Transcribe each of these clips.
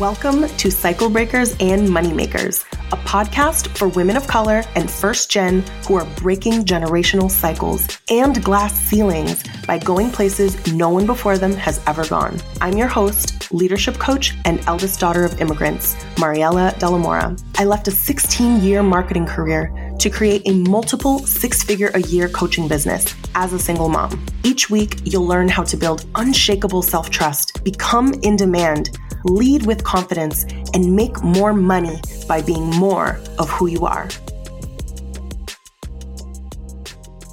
Welcome to Cycle Breakers and Moneymakers, a podcast for women of color and first gen who are breaking generational cycles and glass ceilings by going places no one before them has ever gone. I'm your host, leadership coach, and eldest daughter of immigrants, Mariela De La Mora. I left a 16 year marketing career to create a multiple six figure a year coaching business as a single mom. Each week, you'll learn how to build unshakable self trust, become in demand, lead with confidence, and make more money by being more of who you are.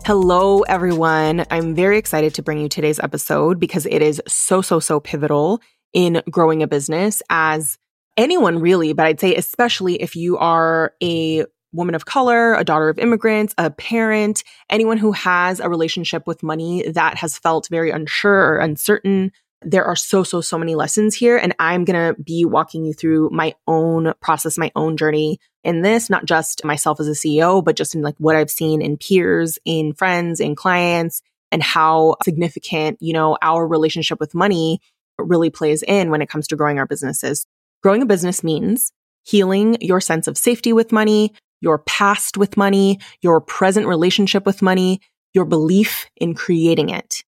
Hello, everyone. I'm very excited to bring you today's episode because it is so, so, so pivotal in growing a business as anyone really, but I'd say especially if you are a woman of color, a daughter of immigrants, a parent, anyone who has a relationship with money that has felt very unsure or uncertain, there are so, so, so many lessons here. And I'm going to be walking you through my own process, my own journey in this, not just myself as a CEO, but just in like what I've seen in peers, in friends, in clients, and how significant, you know, our relationship with money really plays in when it comes to growing our businesses. Growing a business means healing your sense of safety with money, your past with money, your present relationship with money, your belief in creating it.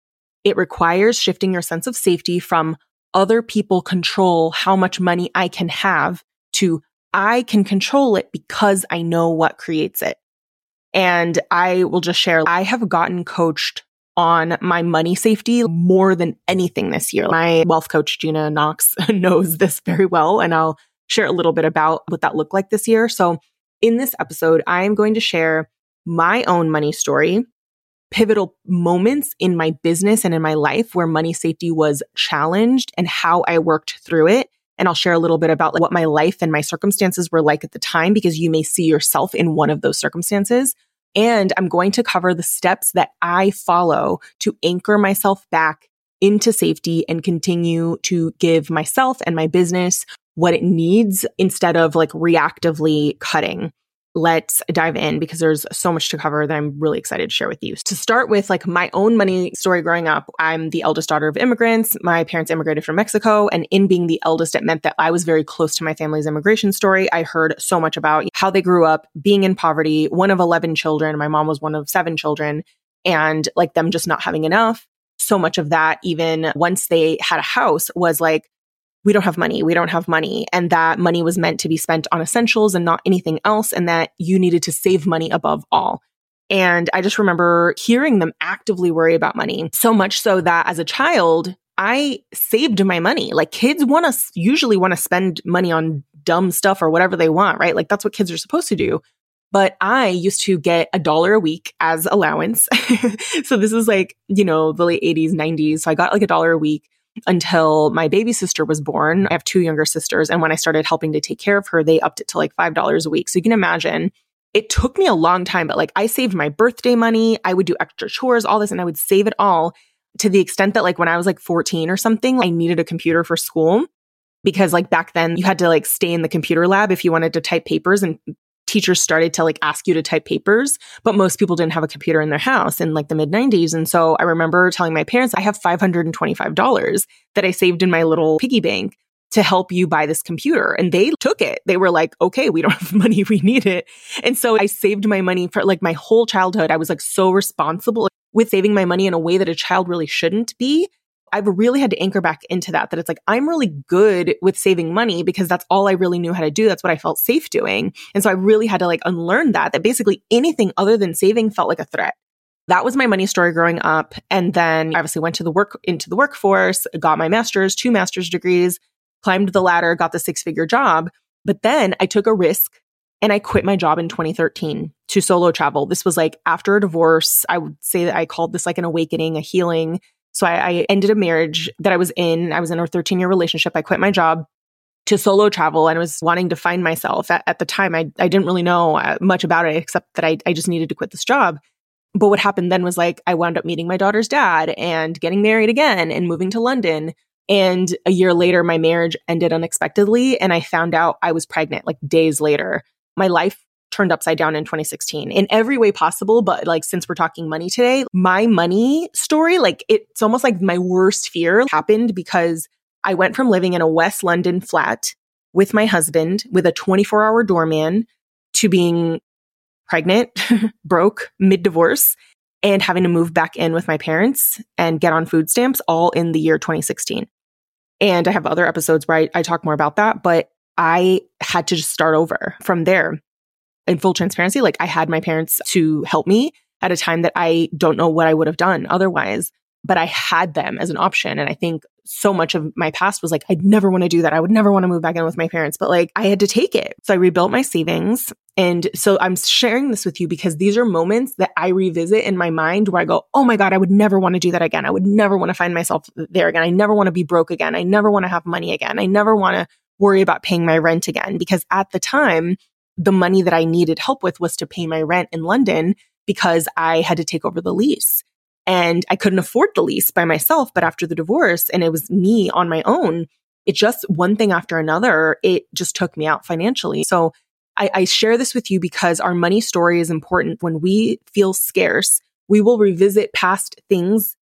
It requires shifting your sense of safety from other people control how much money I can have to I can control it because I know what creates it. And I will just share, I have gotten coached on my money safety more than anything this year. My wealth coach, Gina Knox, knows this very well. And I'll share a little bit about what that looked like this year. So in this episode, I am going to share my own money story pivotal moments in my business and in my life where money safety was challenged and how I worked through it. And I'll share a little bit about like, what my life and my circumstances were like at the time because you may see yourself in one of those circumstances. And I'm going to cover the steps that I follow to anchor myself back into safety and continue to give myself and my business what it needs instead of like reactively cutting let's dive in because there's so much to cover that I'm really excited to share with you. To start with, like my own money story growing up, I'm the eldest daughter of immigrants. My parents immigrated from Mexico. And in being the eldest, it meant that I was very close to my family's immigration story. I heard so much about how they grew up being in poverty, one of 11 children. My mom was one of seven children and like them just not having enough. So much of that, even once they had a house, was like, we don't have money. We don't have money. And that money was meant to be spent on essentials and not anything else. And that you needed to save money above all. And I just remember hearing them actively worry about money so much so that as a child, I saved my money. Like kids want to usually want to spend money on dumb stuff or whatever they want, right? Like that's what kids are supposed to do. But I used to get a dollar a week as allowance. so this is like, you know, the late 80s, 90s. So I got like a dollar a week until my baby sister was born. I have two younger sisters. And when I started helping to take care of her, they upped it to like $5 a week. So you can imagine it took me a long time, but like I saved my birthday money. I would do extra chores, all this, and I would save it all to the extent that like when I was like 14 or something, I needed a computer for school because like back then you had to like stay in the computer lab if you wanted to type papers and teachers started to like ask you to type papers, but most people didn't have a computer in their house in like the mid 90s. And so I remember telling my parents, I have $525 that I saved in my little piggy bank to help you buy this computer. And they took it. They were like, okay, we don't have money. We need it. And so I saved my money for like my whole childhood. I was like so responsible with saving my money in a way that a child really shouldn't be. I've really had to anchor back into that, that it's like, I'm really good with saving money because that's all I really knew how to do. That's what I felt safe doing. And so I really had to like unlearn that, that basically anything other than saving felt like a threat. That was my money story growing up. And then obviously went to the work, into the workforce, got my master's, two master's degrees, climbed the ladder, got the six figure job. But then I took a risk and I quit my job in 2013 to solo travel. This was like after a divorce. I would say that I called this like an awakening, a healing so I, I ended a marriage that I was in. I was in a 13 year relationship. I quit my job to solo travel and I was wanting to find myself. At, at the time, I, I didn't really know uh, much about it except that I, I just needed to quit this job. But what happened then was like I wound up meeting my daughter's dad and getting married again and moving to London. And a year later, my marriage ended unexpectedly and I found out I was pregnant like days later. My life turned upside down in 2016 in every way possible. But like, since we're talking money today, my money story, like, it's almost like my worst fear happened because I went from living in a West London flat with my husband with a 24 hour doorman to being pregnant, broke, mid divorce, and having to move back in with my parents and get on food stamps all in the year 2016. And I have other episodes where I, I talk more about that, but I had to just start over from there. In full transparency, like I had my parents to help me at a time that I don't know what I would have done otherwise, but I had them as an option. And I think so much of my past was like, I'd never want to do that. I would never want to move back in with my parents, but like I had to take it. So I rebuilt my savings. And so I'm sharing this with you because these are moments that I revisit in my mind where I go, Oh my God, I would never want to do that again. I would never want to find myself there again. I never want to be broke again. I never want to have money again. I never want to worry about paying my rent again. Because at the time, the money that I needed help with was to pay my rent in London because I had to take over the lease and I couldn't afford the lease by myself. But after the divorce and it was me on my own, it just one thing after another, it just took me out financially. So I, I share this with you because our money story is important. When we feel scarce, we will revisit past things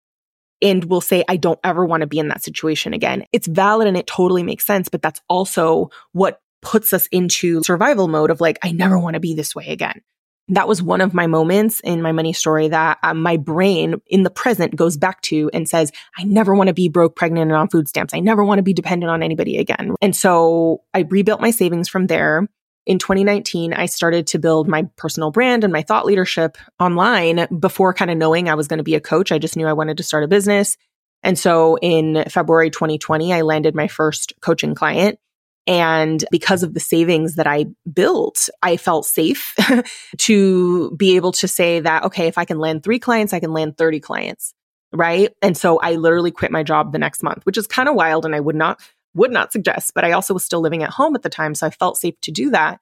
and we'll say, I don't ever want to be in that situation again. It's valid and it totally makes sense, but that's also what puts us into survival mode of like, I never want to be this way again that was one of my moments in my money story that um, my brain in the present goes back to and says, I never want to be broke, pregnant, and on food stamps. I never want to be dependent on anybody again. And so I rebuilt my savings from there. In 2019, I started to build my personal brand and my thought leadership online before kind of knowing I was going to be a coach. I just knew I wanted to start a business. And so in February 2020, I landed my first coaching client. And because of the savings that I built, I felt safe to be able to say that, okay, if I can land three clients, I can land 30 clients. Right. And so I literally quit my job the next month, which is kind of wild. And I would not, would not suggest, but I also was still living at home at the time. So I felt safe to do that.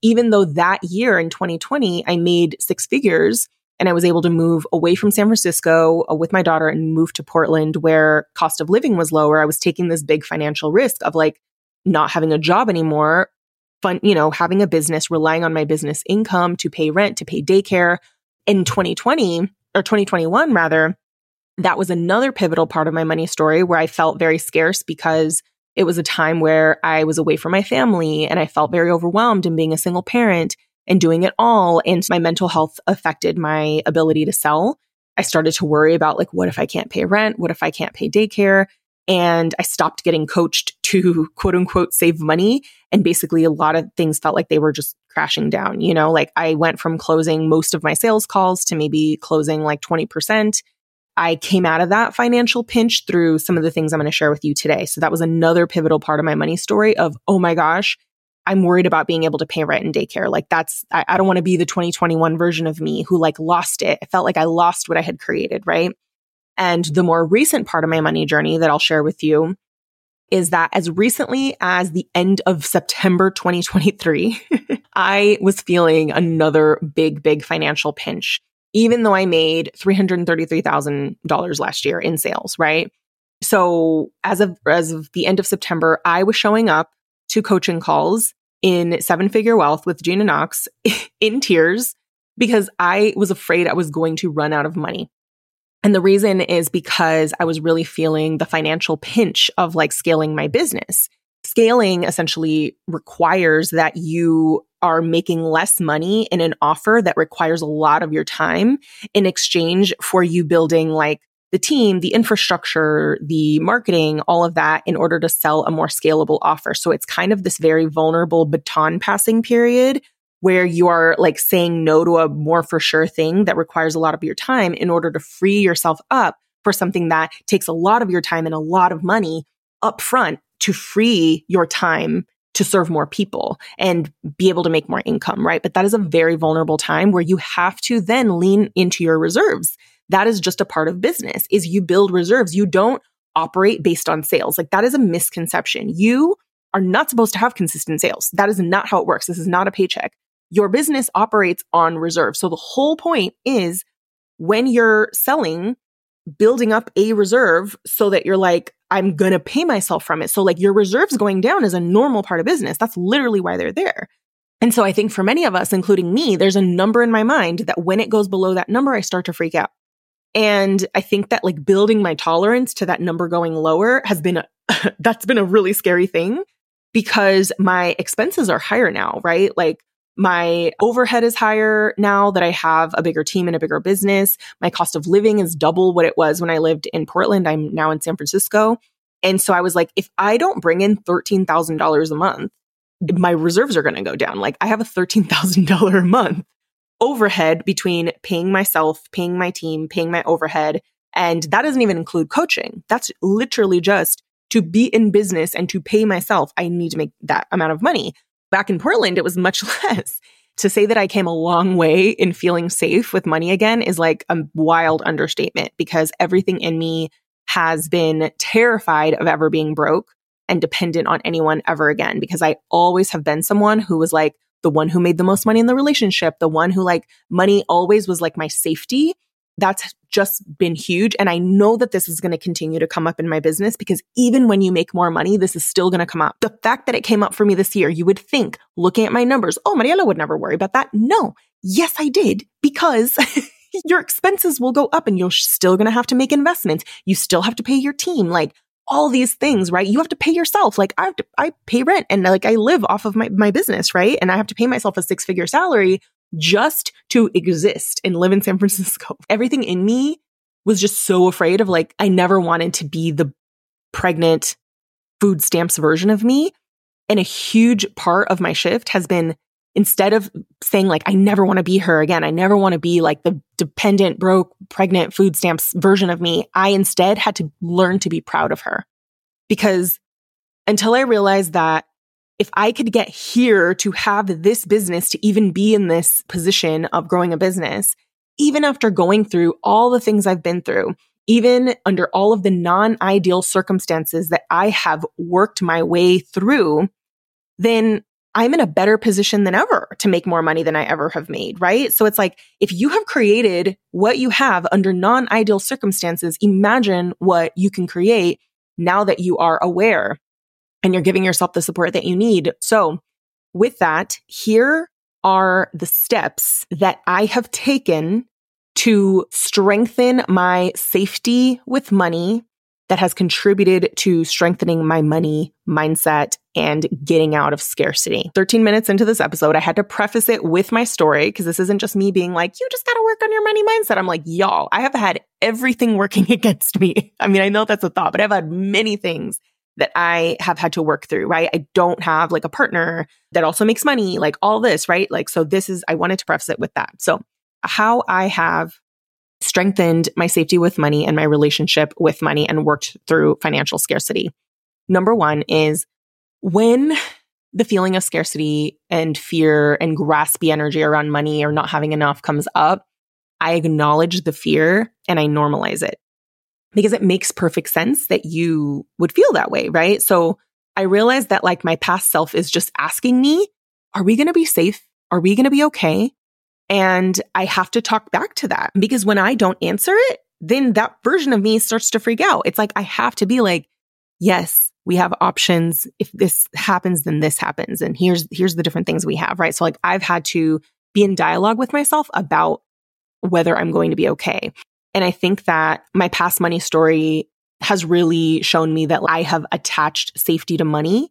Even though that year in 2020, I made six figures and I was able to move away from San Francisco uh, with my daughter and move to Portland where cost of living was lower. I was taking this big financial risk of like, not having a job anymore, fun, you know, having a business, relying on my business income to pay rent, to pay daycare. In 2020 or 2021 rather, that was another pivotal part of my money story where I felt very scarce because it was a time where I was away from my family and I felt very overwhelmed in being a single parent and doing it all. And my mental health affected my ability to sell. I started to worry about like, what if I can't pay rent? What if I can't pay daycare? And I stopped getting coached to quote unquote save money. And basically, a lot of things felt like they were just crashing down. You know, like I went from closing most of my sales calls to maybe closing like 20%. I came out of that financial pinch through some of the things I'm going to share with you today. So that was another pivotal part of my money story of, oh my gosh, I'm worried about being able to pay rent and daycare. Like that's, I, I don't want to be the 2021 version of me who like lost it. I felt like I lost what I had created, right? And the more recent part of my money journey that I'll share with you is that as recently as the end of September 2023, I was feeling another big, big financial pinch, even though I made $333,000 last year in sales, right? So as of, as of the end of September, I was showing up to coaching calls in seven figure wealth with Gina Knox in tears because I was afraid I was going to run out of money. And the reason is because I was really feeling the financial pinch of like scaling my business. Scaling essentially requires that you are making less money in an offer that requires a lot of your time in exchange for you building like the team, the infrastructure, the marketing, all of that in order to sell a more scalable offer. So it's kind of this very vulnerable baton passing period where you are like saying no to a more for sure thing that requires a lot of your time in order to free yourself up for something that takes a lot of your time and a lot of money up front to free your time to serve more people and be able to make more income, right? But that is a very vulnerable time where you have to then lean into your reserves. That is just a part of business is you build reserves. You don't operate based on sales. Like that is a misconception. You are not supposed to have consistent sales. That is not how it works. This is not a paycheck your business operates on reserve. So the whole point is when you're selling, building up a reserve so that you're like, I'm going to pay myself from it. So like your reserves going down is a normal part of business. That's literally why they're there. And so I think for many of us, including me, there's a number in my mind that when it goes below that number, I start to freak out. And I think that like building my tolerance to that number going lower has been a, that's been a really scary thing because my expenses are higher now, right? Like my overhead is higher now that I have a bigger team and a bigger business. My cost of living is double what it was when I lived in Portland. I'm now in San Francisco. And so I was like, if I don't bring in $13,000 a month, my reserves are going to go down. Like I have a $13,000 a month overhead between paying myself, paying my team, paying my overhead. And that doesn't even include coaching. That's literally just to be in business and to pay myself. I need to make that amount of money. Back in Portland, it was much less. To say that I came a long way in feeling safe with money again is like a wild understatement because everything in me has been terrified of ever being broke and dependent on anyone ever again because I always have been someone who was like the one who made the most money in the relationship, the one who like money always was like my safety. That's just been huge. And I know that this is going to continue to come up in my business because even when you make more money, this is still going to come up. The fact that it came up for me this year, you would think looking at my numbers, oh, Mariela would never worry about that. No. Yes, I did because your expenses will go up and you're still going to have to make investments. You still have to pay your team. Like all these things, right? You have to pay yourself. Like I have to, I pay rent and like I live off of my, my business, right? And I have to pay myself a six figure salary just to exist and live in San Francisco. Everything in me was just so afraid of like, I never wanted to be the pregnant food stamps version of me. And a huge part of my shift has been instead of saying like, I never want to be her again. I never want to be like the dependent, broke, pregnant food stamps version of me. I instead had to learn to be proud of her because until I realized that if I could get here to have this business to even be in this position of growing a business, even after going through all the things I've been through, even under all of the non ideal circumstances that I have worked my way through, then I'm in a better position than ever to make more money than I ever have made, right? So it's like, if you have created what you have under non ideal circumstances, imagine what you can create now that you are aware and you're giving yourself the support that you need. So with that, here are the steps that I have taken to strengthen my safety with money that has contributed to strengthening my money mindset and getting out of scarcity. 13 minutes into this episode, I had to preface it with my story because this isn't just me being like, you just got to work on your money mindset. I'm like, y'all, I have had everything working against me. I mean, I know that's a thought, but I've had many things that I have had to work through, right? I don't have like a partner that also makes money, like all this, right? Like, so this is, I wanted to preface it with that. So, how I have strengthened my safety with money and my relationship with money and worked through financial scarcity. Number one is when the feeling of scarcity and fear and graspy energy around money or not having enough comes up, I acknowledge the fear and I normalize it because it makes perfect sense that you would feel that way, right? So I realized that like my past self is just asking me, are we going to be safe? Are we going to be okay? And I have to talk back to that because when I don't answer it, then that version of me starts to freak out. It's like I have to be like, yes, we have options. If this happens, then this happens. And here's, here's the different things we have, right? So like I've had to be in dialogue with myself about whether I'm going to be okay. And I think that my past money story has really shown me that I have attached safety to money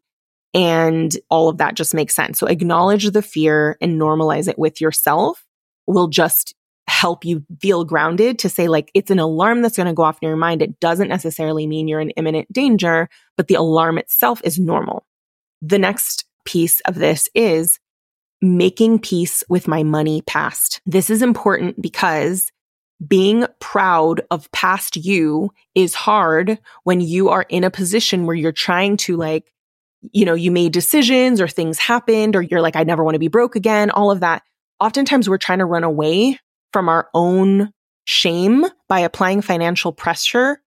and all of that just makes sense. So acknowledge the fear and normalize it with yourself will just help you feel grounded to say like it's an alarm that's going to go off in your mind. It doesn't necessarily mean you're in imminent danger, but the alarm itself is normal. The next piece of this is making peace with my money past. This is important because being proud of past you is hard when you are in a position where you're trying to like, you know, you made decisions or things happened or you're like, I never want to be broke again, all of that oftentimes we're trying to run away from our own shame by applying financial pressure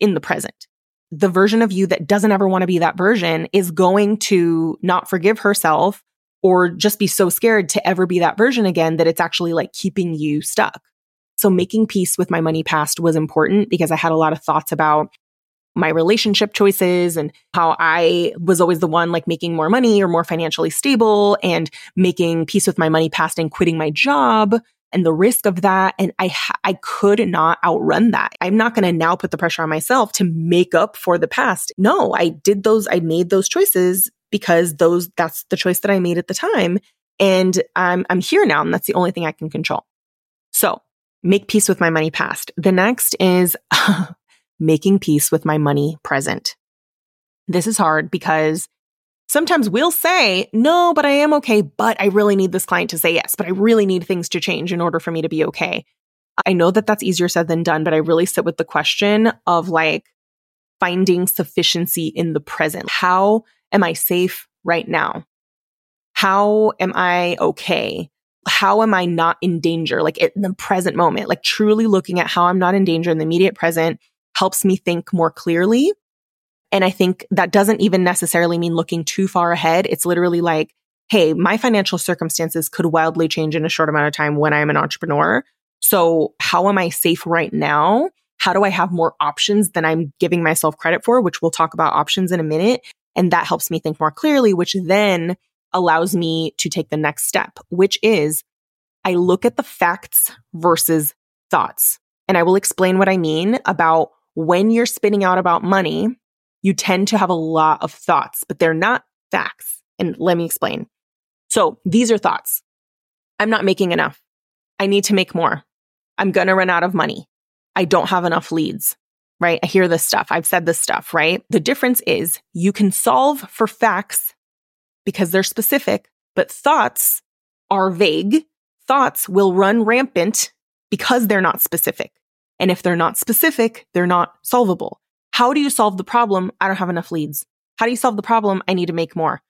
in the present. The version of you that doesn't ever want to be that version is going to not forgive herself or just be so scared to ever be that version again that it's actually like keeping you stuck. So making peace with my money past was important because I had a lot of thoughts about my relationship choices and how I was always the one like making more money or more financially stable and making peace with my money past and quitting my job and the risk of that. And I, I could not outrun that. I'm not going to now put the pressure on myself to make up for the past. No, I did those, I made those choices because those, that's the choice that I made at the time. And I'm, I'm here now. And that's the only thing I can control. So make peace with my money past. The next is making peace with my money present. This is hard because sometimes we'll say, no, but I am okay, but I really need this client to say yes, but I really need things to change in order for me to be okay. I know that that's easier said than done, but I really sit with the question of like finding sufficiency in the present. How am I safe right now? How am I okay? How am I not in danger? Like in the present moment, like truly looking at how I'm not in danger in the immediate present helps me think more clearly. And I think that doesn't even necessarily mean looking too far ahead. It's literally like, Hey, my financial circumstances could wildly change in a short amount of time when I'm an entrepreneur. So how am I safe right now? How do I have more options than I'm giving myself credit for, which we'll talk about options in a minute. And that helps me think more clearly, which then allows me to take the next step, which is I look at the facts versus thoughts. And I will explain what I mean about when you're spinning out about money, you tend to have a lot of thoughts, but they're not facts. And let me explain. So these are thoughts. I'm not making enough. I need to make more. I'm going to run out of money. I don't have enough leads, right? I hear this stuff. I've said this stuff, right? The difference is you can solve for facts because they're specific, but thoughts are vague. Thoughts will run rampant because they're not specific. And if they're not specific, they're not solvable. How do you solve the problem? I don't have enough leads. How do you solve the problem? I need to make more.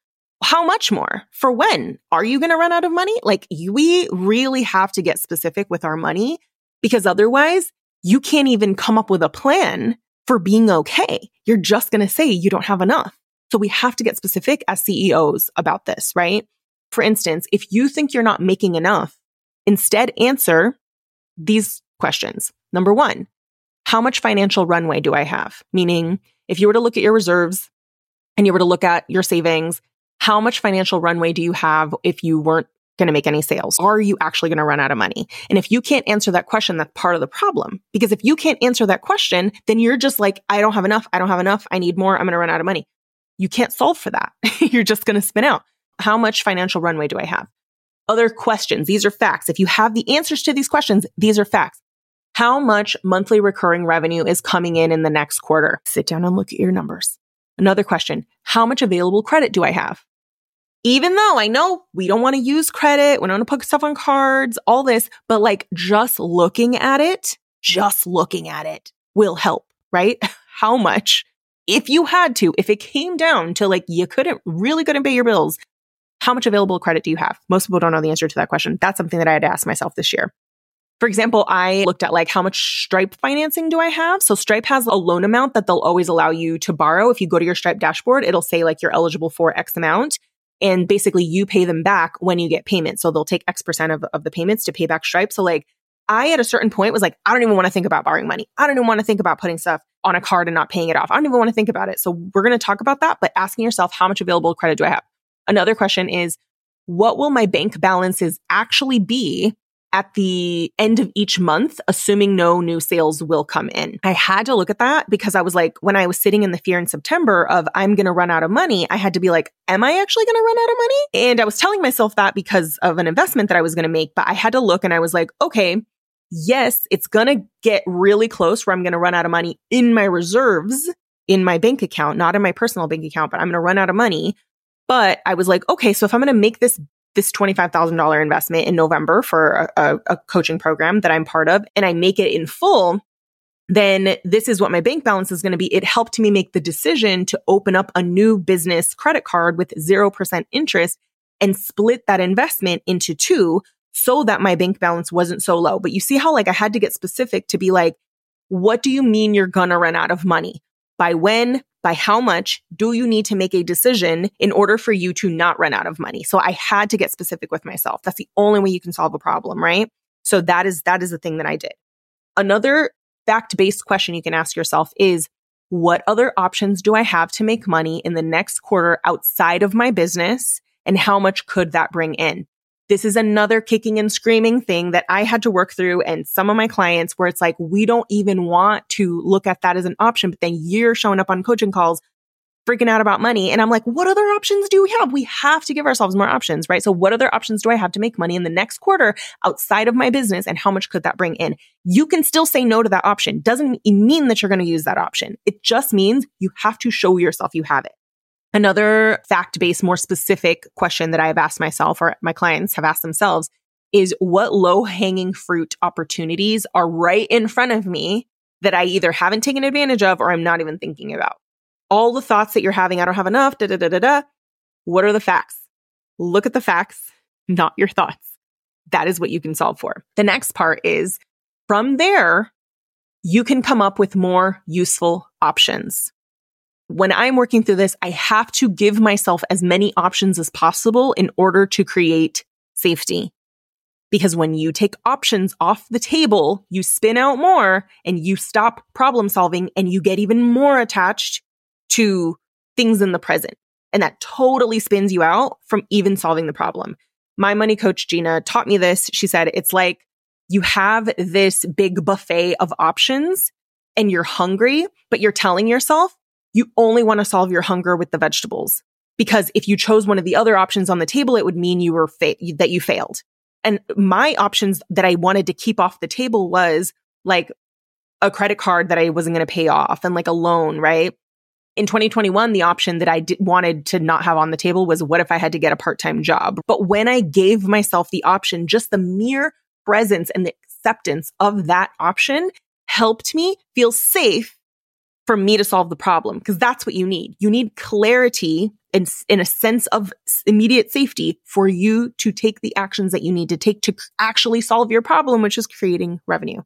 How much more? For when? Are you going to run out of money? Like we really have to get specific with our money because otherwise you can't even come up with a plan for being okay. You're just going to say you don't have enough. So we have to get specific as CEOs about this, right? For instance, if you think you're not making enough, instead answer these questions. Number one, how much financial runway do I have? Meaning, if you were to look at your reserves and you were to look at your savings, how much financial runway do you have if you weren't going to make any sales? Are you actually going to run out of money? And if you can't answer that question, that's part of the problem. Because if you can't answer that question, then you're just like, I don't have enough. I don't have enough. I need more. I'm going to run out of money. You can't solve for that. you're just going to spin out. How much financial runway do I have? Other questions. These are facts. If you have the answers to these questions, these are facts. How much monthly recurring revenue is coming in in the next quarter? Sit down and look at your numbers. Another question. How much available credit do I have? even though I know we don't want to use credit, we don't want to put stuff on cards, all this, but like just looking at it, just looking at it will help, right? How much, if you had to, if it came down to like you couldn't really couldn't pay your bills, how much available credit do you have? Most people don't know the answer to that question. That's something that I had to ask myself this year. For example, I looked at like how much Stripe financing do I have? So Stripe has a loan amount that they'll always allow you to borrow. If you go to your Stripe dashboard, it'll say like you're eligible for X amount. And basically you pay them back when you get payments. So they'll take X percent of, of the payments to pay back Stripe. So like I at a certain point was like, I don't even want to think about borrowing money. I don't even want to think about putting stuff on a card and not paying it off. I don't even want to think about it. So we're going to talk about that, but asking yourself, how much available credit do I have? Another question is, what will my bank balances actually be at the end of each month, assuming no new sales will come in. I had to look at that because I was like, when I was sitting in the fear in September of I'm going to run out of money, I had to be like, am I actually going to run out of money? And I was telling myself that because of an investment that I was going to make, but I had to look and I was like, okay, yes, it's going to get really close where I'm going to run out of money in my reserves in my bank account, not in my personal bank account, but I'm going to run out of money. But I was like, okay, so if I'm going to make this this $25,000 investment in November for a, a, coaching program that I'm part of and I make it in full, then this is what my bank balance is going to be. It helped me make the decision to open up a new business credit card with 0% interest and split that investment into two so that my bank balance wasn't so low. But you see how like I had to get specific to be like, what do you mean you're going to run out of money? By when? by how much do you need to make a decision in order for you to not run out of money? So I had to get specific with myself. That's the only way you can solve a problem, right? So that is, that is the thing that I did. Another fact based question you can ask yourself is, what other options do I have to make money in the next quarter outside of my business? And how much could that bring in? This is another kicking and screaming thing that I had to work through and some of my clients where it's like, we don't even want to look at that as an option, but then you're showing up on coaching calls freaking out about money. And I'm like, what other options do we have? We have to give ourselves more options, right? So what other options do I have to make money in the next quarter outside of my business? And how much could that bring in? You can still say no to that option. Doesn't mean that you're going to use that option. It just means you have to show yourself you have it. Another fact based, more specific question that I have asked myself or my clients have asked themselves is what low hanging fruit opportunities are right in front of me that I either haven't taken advantage of or I'm not even thinking about all the thoughts that you're having, I don't have enough, da da da da da. What are the facts? Look at the facts, not your thoughts. That is what you can solve for. The next part is from there, you can come up with more useful options. When I'm working through this, I have to give myself as many options as possible in order to create safety. Because when you take options off the table, you spin out more and you stop problem solving and you get even more attached to things in the present. And that totally spins you out from even solving the problem. My money coach, Gina, taught me this. She said, it's like you have this big buffet of options and you're hungry, but you're telling yourself you only want to solve your hunger with the vegetables. Because if you chose one of the other options on the table, it would mean you were fa- that you failed. And my options that I wanted to keep off the table was like a credit card that I wasn't going to pay off and like a loan, right? in 2021, the option that I wanted to not have on the table was what if I had to get a part-time job? But when I gave myself the option, just the mere presence and the acceptance of that option helped me feel safe for me to solve the problem because that's what you need. You need clarity and in a sense of immediate safety for you to take the actions that you need to take to actually solve your problem, which is creating revenue.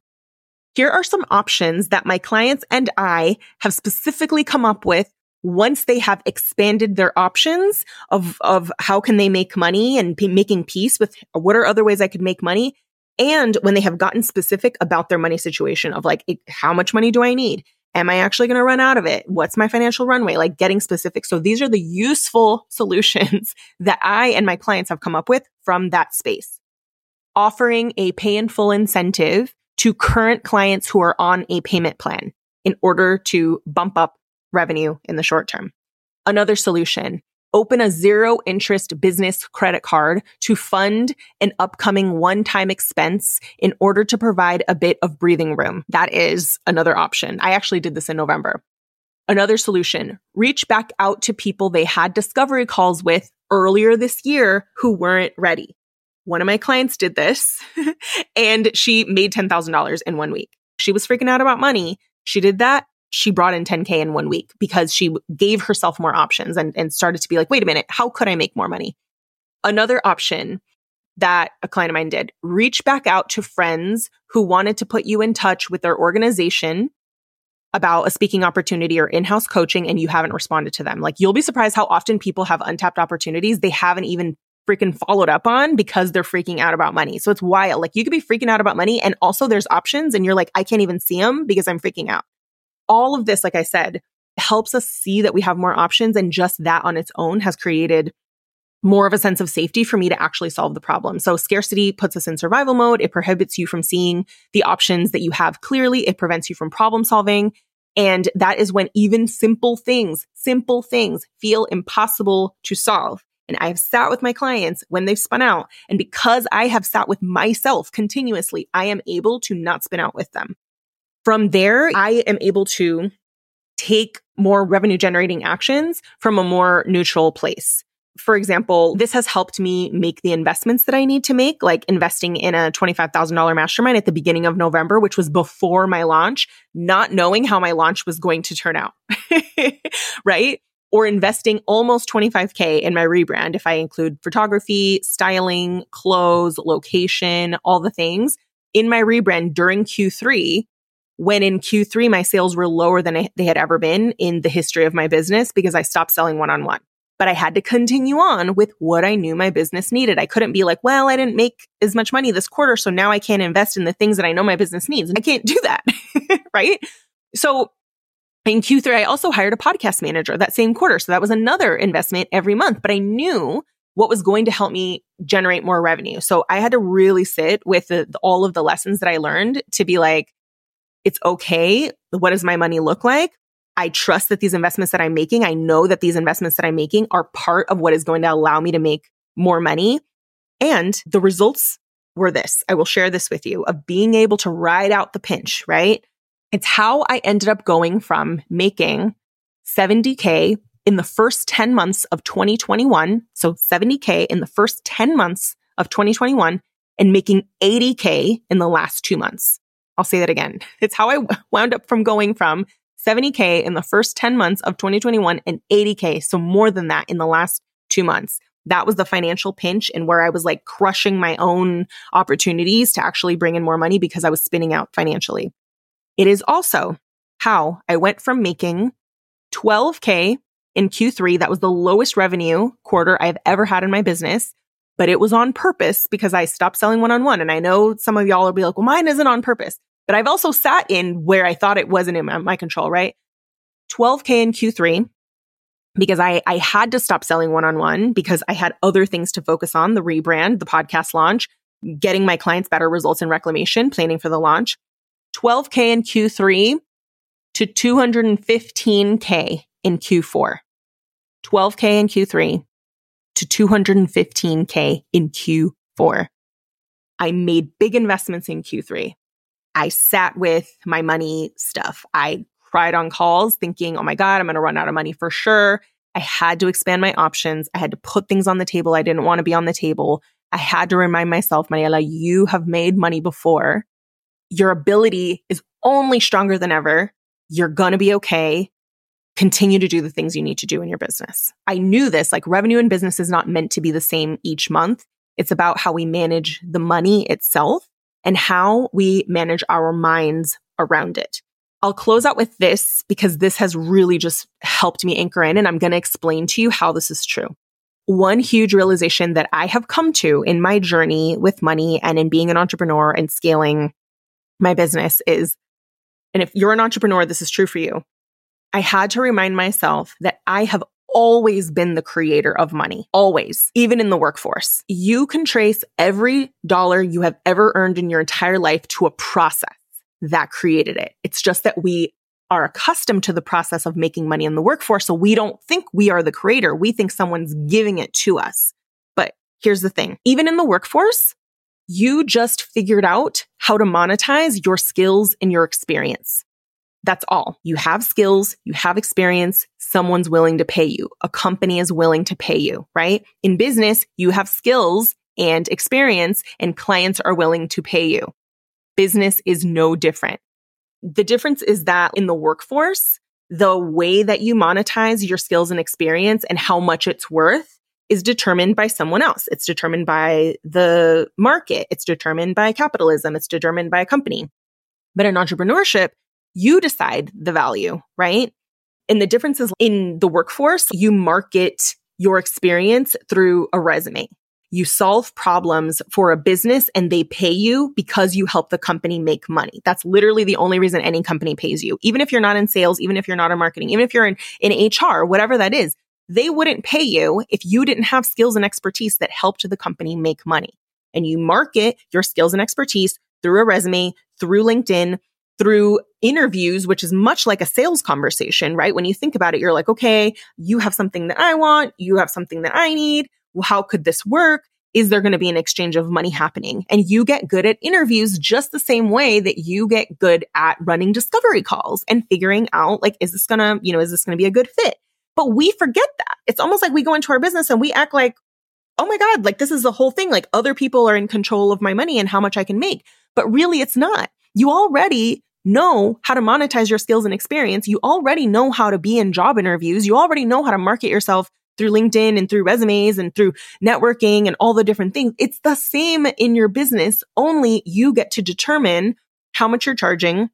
Here are some options that my clients and I have specifically come up with once they have expanded their options of, of how can they make money and p- making peace with what are other ways I could make money. And when they have gotten specific about their money situation of like, how much money do I need? Am I actually going to run out of it? What's my financial runway? Like getting specific. So these are the useful solutions that I and my clients have come up with from that space. Offering a pay in full incentive to current clients who are on a payment plan in order to bump up revenue in the short term. Another solution, open a zero interest business credit card to fund an upcoming one time expense in order to provide a bit of breathing room. That is another option. I actually did this in November. Another solution, reach back out to people they had discovery calls with earlier this year who weren't ready one of my clients did this and she made $10,000 in one week. She was freaking out about money. She did that. She brought in 10K in one week because she gave herself more options and, and started to be like, wait a minute, how could I make more money? Another option that a client of mine did reach back out to friends who wanted to put you in touch with their organization about a speaking opportunity or in-house coaching and you haven't responded to them. Like you'll be surprised how often people have untapped opportunities they haven't even freaking followed up on because they're freaking out about money. So it's wild. Like you could be freaking out about money and also there's options and you're like, I can't even see them because I'm freaking out. All of this, like I said, helps us see that we have more options and just that on its own has created more of a sense of safety for me to actually solve the problem. So scarcity puts us in survival mode. It prohibits you from seeing the options that you have clearly. It prevents you from problem solving. And that is when even simple things, simple things feel impossible to solve. And I have sat with my clients when they've spun out. And because I have sat with myself continuously, I am able to not spin out with them. From there, I am able to take more revenue generating actions from a more neutral place. For example, this has helped me make the investments that I need to make, like investing in a $25,000 mastermind at the beginning of November, which was before my launch, not knowing how my launch was going to turn out. right? or investing almost 25K in my rebrand if I include photography, styling, clothes, location, all the things in my rebrand during Q3. When in Q3, my sales were lower than they had ever been in the history of my business because I stopped selling one on one. But I had to continue on with what I knew my business needed. I couldn't be like, well, I didn't make as much money this quarter, so now I can't invest in the things that I know my business needs. I can't do that. right. So in Q3, I also hired a podcast manager that same quarter. So that was another investment every month, but I knew what was going to help me generate more revenue. So I had to really sit with the, all of the lessons that I learned to be like, it's okay. What does my money look like? I trust that these investments that I'm making, I know that these investments that I'm making are part of what is going to allow me to make more money. And the results were this. I will share this with you of being able to ride out the pinch, right? It's how I ended up going from making 70K in the first 10 months of 2021. So 70K in the first 10 months of 2021 and making 80K in the last two months. I'll say that again. It's how I wound up from going from 70K in the first 10 months of 2021 and 80K. So more than that in the last two months. That was the financial pinch and where I was like crushing my own opportunities to actually bring in more money because I was spinning out financially. It is also how I went from making 12K in Q3. That was the lowest revenue quarter I've ever had in my business, but it was on purpose because I stopped selling one on one. And I know some of y'all will be like, well, mine isn't on purpose. But I've also sat in where I thought it wasn't in my, my control, right? 12K in Q3 because I, I had to stop selling one on one because I had other things to focus on the rebrand, the podcast launch, getting my clients better results in reclamation, planning for the launch. 12K in Q3 to 215K in Q4. 12K in Q3 to 215K in Q4. I made big investments in Q3. I sat with my money stuff. I cried on calls thinking, oh my God, I'm going to run out of money for sure. I had to expand my options. I had to put things on the table I didn't want to be on the table. I had to remind myself, Mariela, you have made money before. Your ability is only stronger than ever. You're going to be okay. Continue to do the things you need to do in your business. I knew this, like revenue in business is not meant to be the same each month. It's about how we manage the money itself and how we manage our minds around it. I'll close out with this because this has really just helped me anchor in, and I'm going to explain to you how this is true. One huge realization that I have come to in my journey with money and in being an entrepreneur and scaling my business is, and if you're an entrepreneur, this is true for you. I had to remind myself that I have always been the creator of money, always, even in the workforce. You can trace every dollar you have ever earned in your entire life to a process that created it. It's just that we are accustomed to the process of making money in the workforce. So we don't think we are the creator. We think someone's giving it to us. But here's the thing. Even in the workforce, you just figured out how to monetize your skills and your experience. That's all. You have skills, you have experience, someone's willing to pay you. A company is willing to pay you, right? In business, you have skills and experience and clients are willing to pay you. Business is no different. The difference is that in the workforce, the way that you monetize your skills and experience and how much it's worth is determined by someone else. It's determined by the market. It's determined by capitalism. It's determined by a company. But in entrepreneurship, you decide the value, right? And the difference is in the workforce, you market your experience through a resume. You solve problems for a business and they pay you because you help the company make money. That's literally the only reason any company pays you. Even if you're not in sales, even if you're not in marketing, even if you're in, in HR, whatever that is, they wouldn't pay you if you didn't have skills and expertise that helped the company make money. And you market your skills and expertise through a resume, through LinkedIn, through interviews, which is much like a sales conversation, right? When you think about it, you're like, okay, you have something that I want. You have something that I need. Well, how could this work? Is there going to be an exchange of money happening? And you get good at interviews just the same way that you get good at running discovery calls and figuring out, like, is this going to, you know, is this going to be a good fit? But we forget that. It's almost like we go into our business and we act like, oh my God, like this is the whole thing. Like other people are in control of my money and how much I can make. But really, it's not. You already know how to monetize your skills and experience. You already know how to be in job interviews. You already know how to market yourself through LinkedIn and through resumes and through networking and all the different things. It's the same in your business, only you get to determine how much you're charging,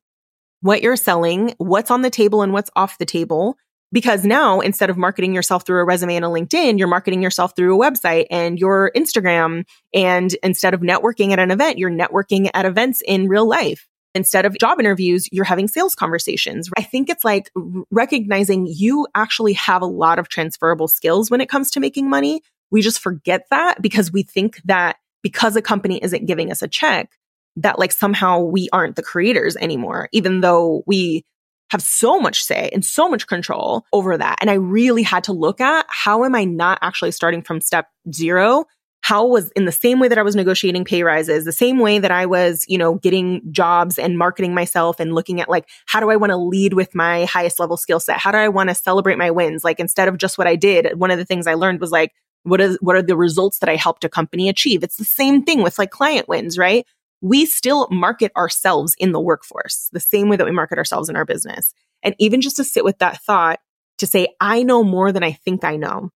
what you're selling, what's on the table and what's off the table. Because now instead of marketing yourself through a resume and a LinkedIn, you're marketing yourself through a website and your Instagram. And instead of networking at an event, you're networking at events in real life. Instead of job interviews, you're having sales conversations. I think it's like recognizing you actually have a lot of transferable skills when it comes to making money. We just forget that because we think that because a company isn't giving us a check, that like somehow we aren't the creators anymore, even though we have so much say and so much control over that. And I really had to look at how am I not actually starting from step zero? How was in the same way that I was negotiating pay rises, the same way that I was, you know, getting jobs and marketing myself and looking at like, how do I want to lead with my highest level skill set? How do I want to celebrate my wins? Like instead of just what I did, one of the things I learned was like, what is, what are the results that I helped a company achieve? It's the same thing with like client wins, right? we still market ourselves in the workforce the same way that we market ourselves in our business. And even just to sit with that thought to say, I know more than I think I know.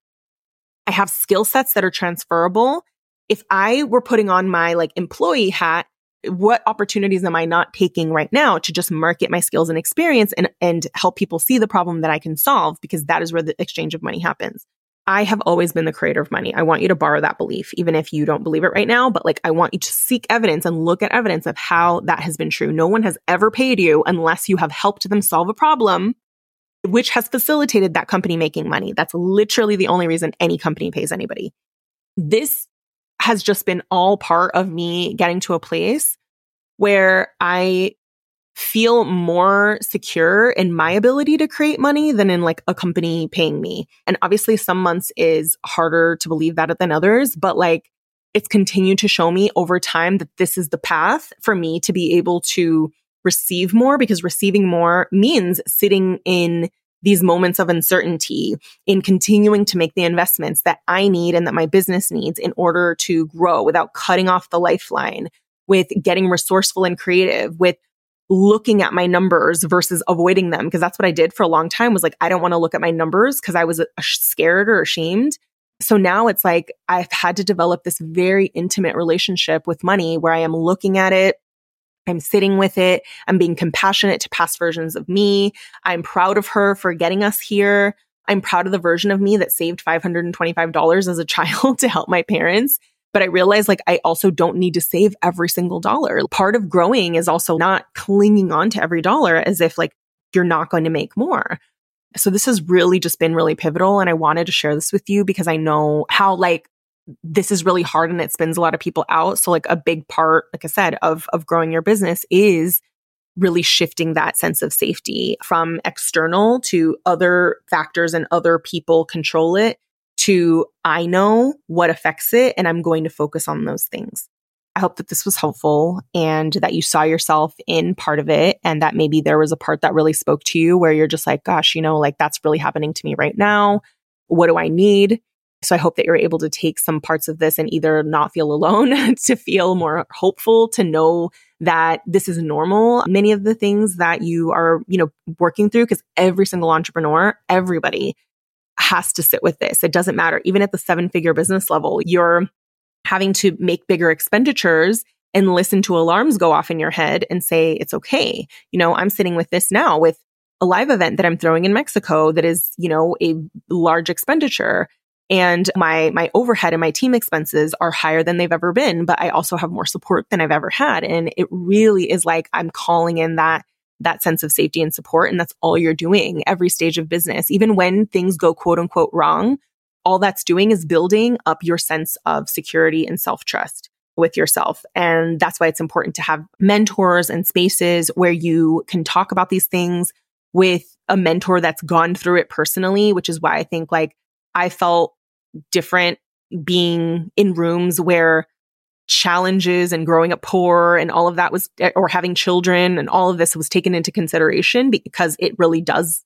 I have skill sets that are transferable. If I were putting on my like employee hat, what opportunities am I not taking right now to just market my skills and experience and, and help people see the problem that I can solve? Because that is where the exchange of money happens. I have always been the creator of money. I want you to borrow that belief, even if you don't believe it right now. But like, I want you to seek evidence and look at evidence of how that has been true. No one has ever paid you unless you have helped them solve a problem, which has facilitated that company making money. That's literally the only reason any company pays anybody. This has just been all part of me getting to a place where I feel more secure in my ability to create money than in like a company paying me. And obviously some months is harder to believe that than others, but like it's continued to show me over time that this is the path for me to be able to receive more because receiving more means sitting in these moments of uncertainty in continuing to make the investments that I need and that my business needs in order to grow without cutting off the lifeline with getting resourceful and creative with looking at my numbers versus avoiding them because that's what I did for a long time was like I don't want to look at my numbers because I was uh, scared or ashamed. So now it's like I've had to develop this very intimate relationship with money where I am looking at it I'm sitting with it. I'm being compassionate to past versions of me. I'm proud of her for getting us here. I'm proud of the version of me that saved $525 as a child to help my parents. But I realized like I also don't need to save every single dollar. Part of growing is also not clinging on to every dollar as if like you're not going to make more. So this has really just been really pivotal. And I wanted to share this with you because I know how like this is really hard and it spins a lot of people out. So like a big part, like I said, of, of growing your business is really shifting that sense of safety from external to other factors and other people control it to I know what affects it and I'm going to focus on those things. I hope that this was helpful and that you saw yourself in part of it and that maybe there was a part that really spoke to you where you're just like, gosh, you know, like that's really happening to me right now. What do I need? So I hope that you're able to take some parts of this and either not feel alone, to feel more hopeful, to know that this is normal. Many of the things that you are, you know, working through, because every single entrepreneur, everybody has to sit with this. It doesn't matter. Even at the seven figure business level, you're having to make bigger expenditures and listen to alarms go off in your head and say, it's okay. You know, I'm sitting with this now with a live event that I'm throwing in Mexico that is, you know, a large expenditure and my my overhead and my team expenses are higher than they've ever been but i also have more support than i've ever had and it really is like i'm calling in that that sense of safety and support. And that's all you're doing every stage of business. Even when things go quote unquote wrong, all that's doing is building up your sense of security and self trust with yourself. And that's why it's important to have mentors and spaces where you can talk about these things with a mentor that's gone through it personally, which is why I think like I felt different being in rooms where challenges and growing up poor and all of that was, eh, or having children and all of this was taken into consideration because it really does,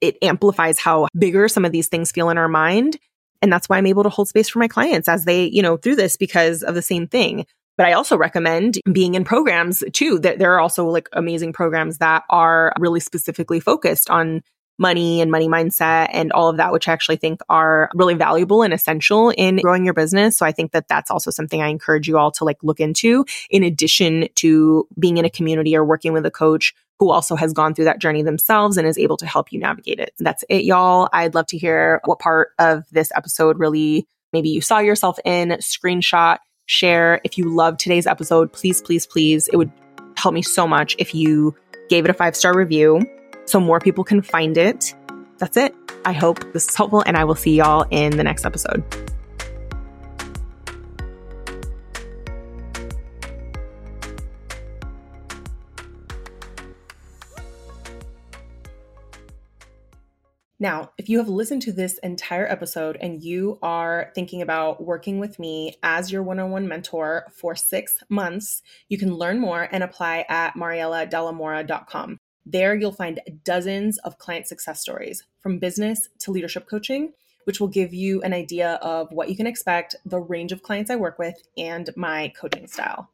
it amplifies how bigger some of these things feel in our mind. And that's why I'm able to hold space for my clients as they, you know, through this because of the same thing. But I also recommend being in programs too. That there are also like amazing programs that are really specifically focused on money and money mindset and all of that, which I actually think are really valuable and essential in growing your business. So I think that that's also something I encourage you all to like look into in addition to being in a community or working with a coach who also has gone through that journey themselves and is able to help you navigate it. That's it, y'all. I'd love to hear what part of this episode really maybe you saw yourself in, screenshot, share. If you love today's episode, please, please, please, it would help me so much if you gave it a five star review so more people can find it. That's it. I hope this is helpful and I will see y'all in the next episode. Now, if you have listened to this entire episode and you are thinking about working with me as your one on one mentor for six months, you can learn more and apply at marielladelamora.com. There, you'll find dozens of client success stories from business to leadership coaching, which will give you an idea of what you can expect, the range of clients I work with, and my coaching style.